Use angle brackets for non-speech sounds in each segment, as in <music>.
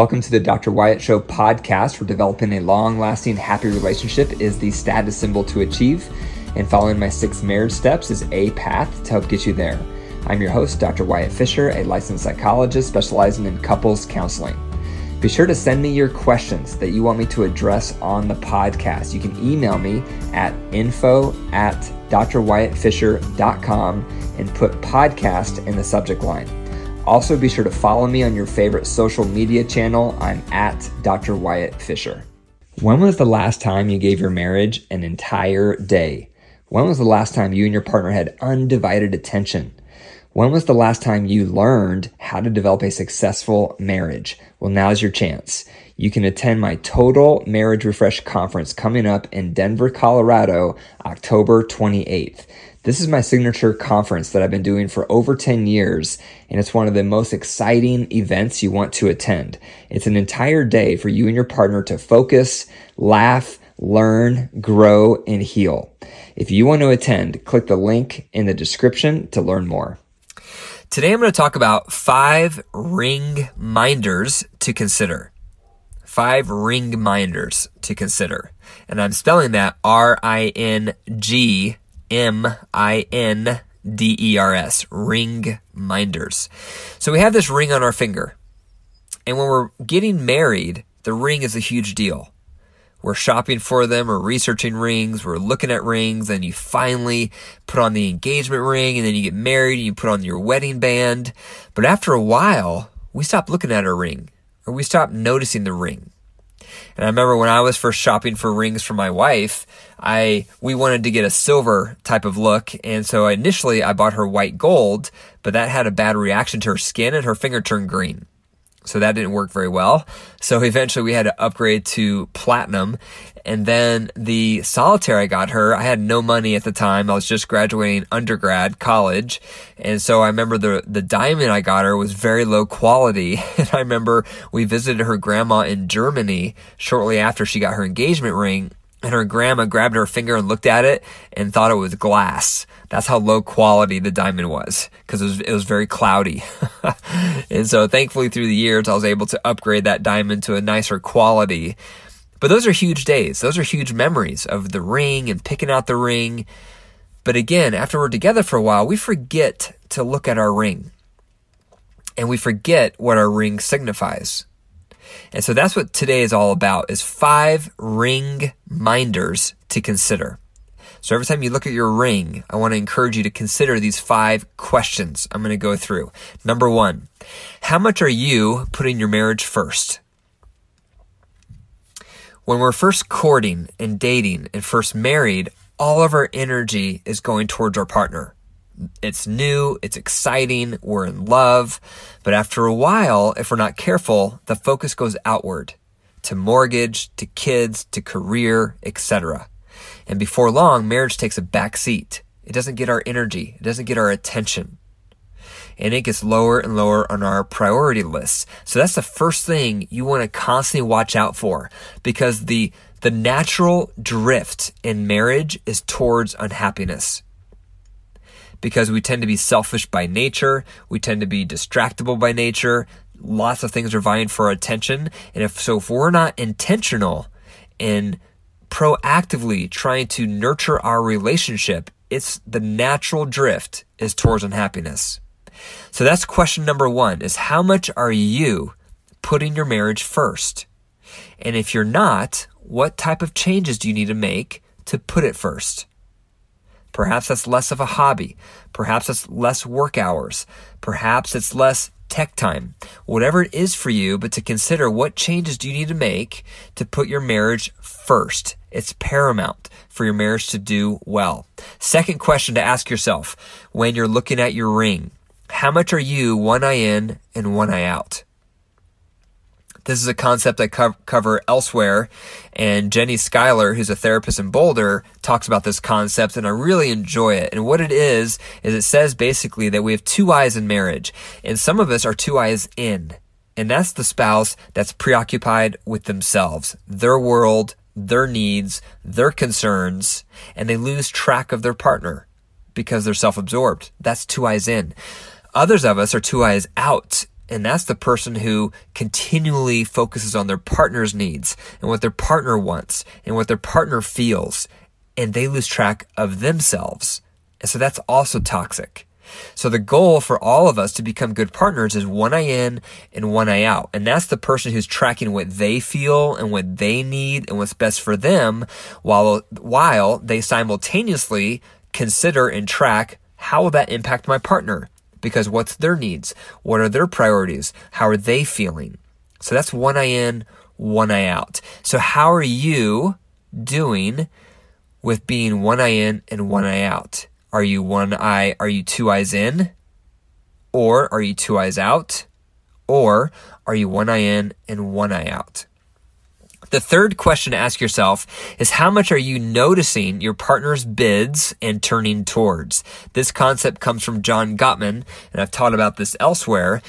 Welcome to the Dr. Wyatt Show podcast, where developing a long lasting, happy relationship is the status symbol to achieve, and following my six marriage steps is a path to help get you there. I'm your host, Dr. Wyatt Fisher, a licensed psychologist specializing in couples counseling. Be sure to send me your questions that you want me to address on the podcast. You can email me at info at drwyattfisher.com and put podcast in the subject line. Also, be sure to follow me on your favorite social media channel. I'm at Dr. Wyatt Fisher. When was the last time you gave your marriage an entire day? When was the last time you and your partner had undivided attention? When was the last time you learned how to develop a successful marriage? Well, now's your chance. You can attend my Total Marriage Refresh Conference coming up in Denver, Colorado, October 28th. This is my signature conference that I've been doing for over 10 years, and it's one of the most exciting events you want to attend. It's an entire day for you and your partner to focus, laugh, learn, grow, and heal. If you want to attend, click the link in the description to learn more. Today I'm going to talk about five ring minders to consider. Five ring minders to consider. And I'm spelling that R I N G M I N D E R S. Ring minders. So we have this ring on our finger. And when we're getting married, the ring is a huge deal we're shopping for them, we're researching rings, we're looking at rings, and you finally put on the engagement ring, and then you get married and you put on your wedding band. But after a while, we stop looking at our ring, or we stop noticing the ring. And I remember when I was first shopping for rings for my wife, I we wanted to get a silver type of look, and so initially I bought her white gold, but that had a bad reaction to her skin and her finger turned green. So that didn't work very well. So eventually we had to upgrade to platinum. And then the solitaire I got her, I had no money at the time. I was just graduating undergrad college. And so I remember the, the diamond I got her was very low quality. <laughs> And I remember we visited her grandma in Germany shortly after she got her engagement ring and her grandma grabbed her finger and looked at it and thought it was glass. That's how low quality the diamond was because it was, it was very cloudy. <laughs> and so thankfully through the years, I was able to upgrade that diamond to a nicer quality. But those are huge days. Those are huge memories of the ring and picking out the ring. But again, after we're together for a while, we forget to look at our ring and we forget what our ring signifies. And so that's what today is all about is five ring minders to consider. So every time you look at your ring, I want to encourage you to consider these five questions I'm going to go through. Number one, how much are you putting your marriage first? When we're first courting and dating and first married, all of our energy is going towards our partner. It's new, it's exciting, we're in love. But after a while, if we're not careful, the focus goes outward to mortgage, to kids, to career, etc. And before long, marriage takes a back seat. It doesn't get our energy, it doesn't get our attention. And it gets lower and lower on our priority list. So that's the first thing you want to constantly watch out for because the the natural drift in marriage is towards unhappiness because we tend to be selfish by nature. We tend to be distractible by nature. Lots of things are vying for our attention. And if so, if we're not intentional and proactively trying to nurture our relationship, it's the natural drift is towards unhappiness. So that's question number one is how much are you putting your marriage first? And if you're not, what type of changes do you need to make to put it first? Perhaps that's less of a hobby. Perhaps it's less work hours. Perhaps it's less tech time. Whatever it is for you, but to consider what changes do you need to make to put your marriage first. It's paramount for your marriage to do well. Second question to ask yourself when you're looking at your ring. How much are you one eye in and one eye out? This is a concept I co- cover elsewhere. And Jenny Schuyler, who's a therapist in Boulder, talks about this concept, and I really enjoy it. And what it is, is it says basically that we have two eyes in marriage, and some of us are two eyes in. And that's the spouse that's preoccupied with themselves, their world, their needs, their concerns, and they lose track of their partner because they're self absorbed. That's two eyes in. Others of us are two eyes out and that's the person who continually focuses on their partner's needs and what their partner wants and what their partner feels. And they lose track of themselves. And so that's also toxic. So the goal for all of us to become good partners is one eye in and one eye out. And that's the person who's tracking what they feel and what they need and what's best for them while, while they simultaneously consider and track how will that impact my partner? Because what's their needs? What are their priorities? How are they feeling? So that's one eye in, one eye out. So how are you doing with being one eye in and one eye out? Are you one eye, are you two eyes in? Or are you two eyes out? Or are you one eye in and one eye out? The third question to ask yourself is how much are you noticing your partner's bids and turning towards? This concept comes from John Gottman, and I've taught about this elsewhere.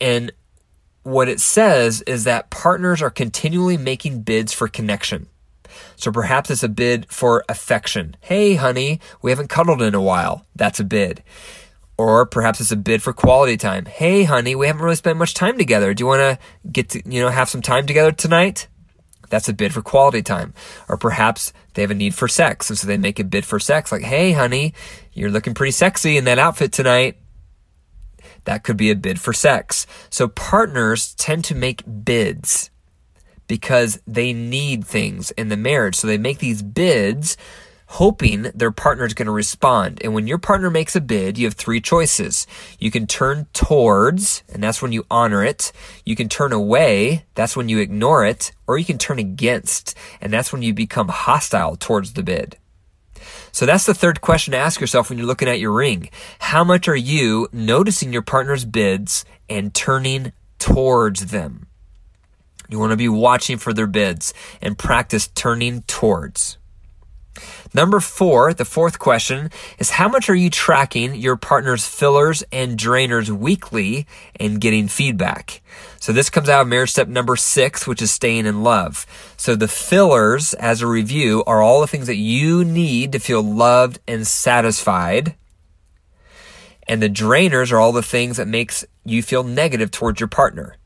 And what it says is that partners are continually making bids for connection. So perhaps it's a bid for affection. Hey, honey, we haven't cuddled in a while. That's a bid. Or perhaps it's a bid for quality time. Hey, honey, we haven't really spent much time together. Do you want to get to, you know, have some time together tonight? That's a bid for quality time. Or perhaps they have a need for sex. And so they make a bid for sex. Like, hey, honey, you're looking pretty sexy in that outfit tonight. That could be a bid for sex. So partners tend to make bids because they need things in the marriage. So they make these bids hoping their partner is going to respond. And when your partner makes a bid, you have three choices. You can turn towards, and that's when you honor it. You can turn away, that's when you ignore it. Or you can turn against, and that's when you become hostile towards the bid. So that's the third question to ask yourself when you're looking at your ring. How much are you noticing your partner's bids and turning towards them? You want to be watching for their bids and practice turning towards. Number four, the fourth question is how much are you tracking your partner's fillers and drainers weekly and getting feedback? So this comes out of marriage step number six, which is staying in love. So the fillers as a review are all the things that you need to feel loved and satisfied. And the drainers are all the things that makes you feel negative towards your partner.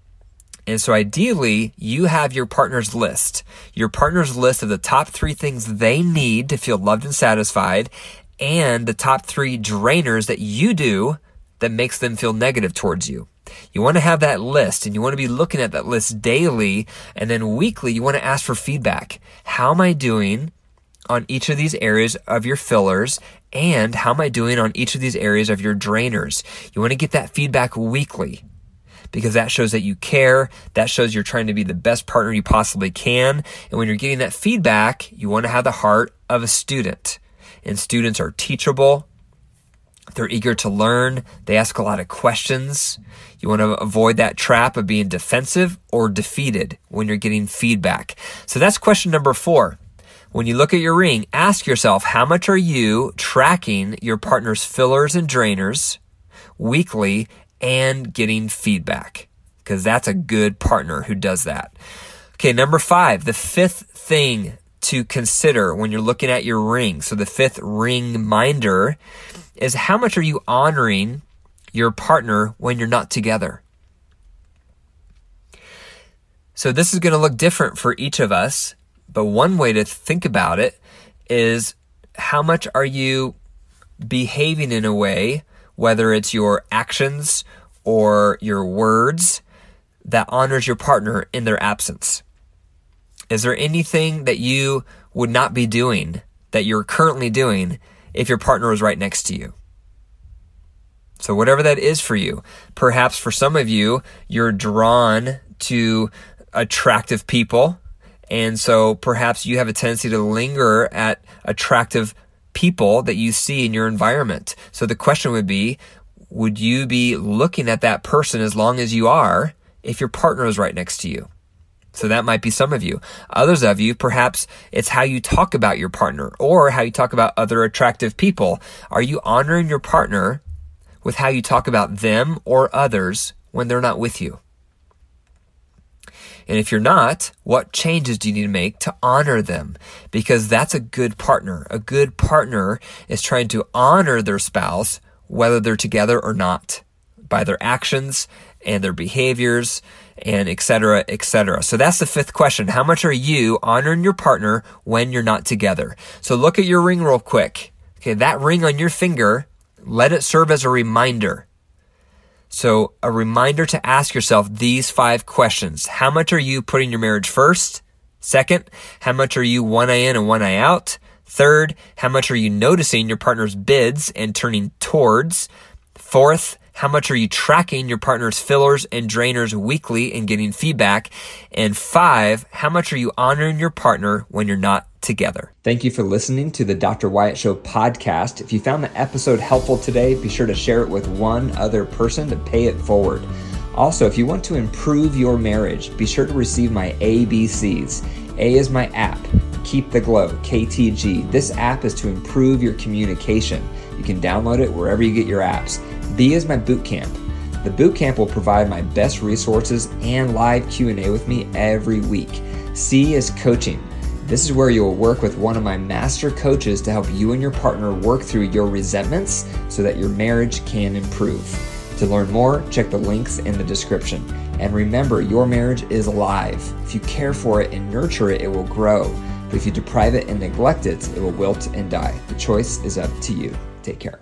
And so ideally, you have your partner's list, your partner's list of the top three things they need to feel loved and satisfied, and the top three drainers that you do that makes them feel negative towards you. You want to have that list and you want to be looking at that list daily and then weekly you want to ask for feedback. How am I doing on each of these areas of your fillers and how am I doing on each of these areas of your drainers? You want to get that feedback weekly because that shows that you care. That shows you're trying to be the best partner you possibly can. And when you're getting that feedback, you want to have the heart of a student. And students are teachable. They're eager to learn. They ask a lot of questions. You want to avoid that trap of being defensive or defeated when you're getting feedback. So that's question number four. When you look at your ring, ask yourself, how much are you tracking your partner's fillers and drainers weekly and getting feedback because that's a good partner who does that. Okay, number five, the fifth thing to consider when you're looking at your ring. So the fifth ring minder is how much are you honoring your partner when you're not together? So this is going to look different for each of us, but one way to think about it is how much are you behaving in a way whether it's your actions or your words that honors your partner in their absence? Is there anything that you would not be doing that you're currently doing if your partner was right next to you? So, whatever that is for you, perhaps for some of you, you're drawn to attractive people. And so perhaps you have a tendency to linger at attractive people that you see in your environment. So the question would be, would you be looking at that person as long as you are if your partner is right next to you? So that might be some of you. Others of you, perhaps it's how you talk about your partner or how you talk about other attractive people. Are you honoring your partner with how you talk about them or others when they're not with you? And if you're not, what changes do you need to make to honor them? Because that's a good partner. A good partner is trying to honor their spouse, whether they're together or not. by their actions and their behaviors and etc etc so that's the fifth question how much are you honoring your partner when you're not together so look at your ring real quick okay that ring on your finger let it serve as a reminder so a reminder to ask yourself these five questions. How much are you putting your marriage first? Second how much are you one eye in and one eye out? Third how much are you noticing your partner's bids and turning towards? Fourth how much are you tracking your partner's fillers and drainers weekly and getting feedback? And five, how much are you honoring your partner when you're not together? Thank you for listening to the Dr. Wyatt Show podcast. If you found the episode helpful today, be sure to share it with one other person to pay it forward. Also, if you want to improve your marriage, be sure to receive my ABCs. A is my app, Keep the Glow, KTG. This app is to improve your communication. You can download it wherever you get your apps. B is my boot camp. The boot camp will provide my best resources and live Q&A with me every week. C is coaching. This is where you will work with one of my master coaches to help you and your partner work through your resentments so that your marriage can improve. To learn more, check the links in the description. And remember, your marriage is alive. If you care for it and nurture it, it will grow. But if you deprive it and neglect it, it will wilt and die. The choice is up to you. Take care.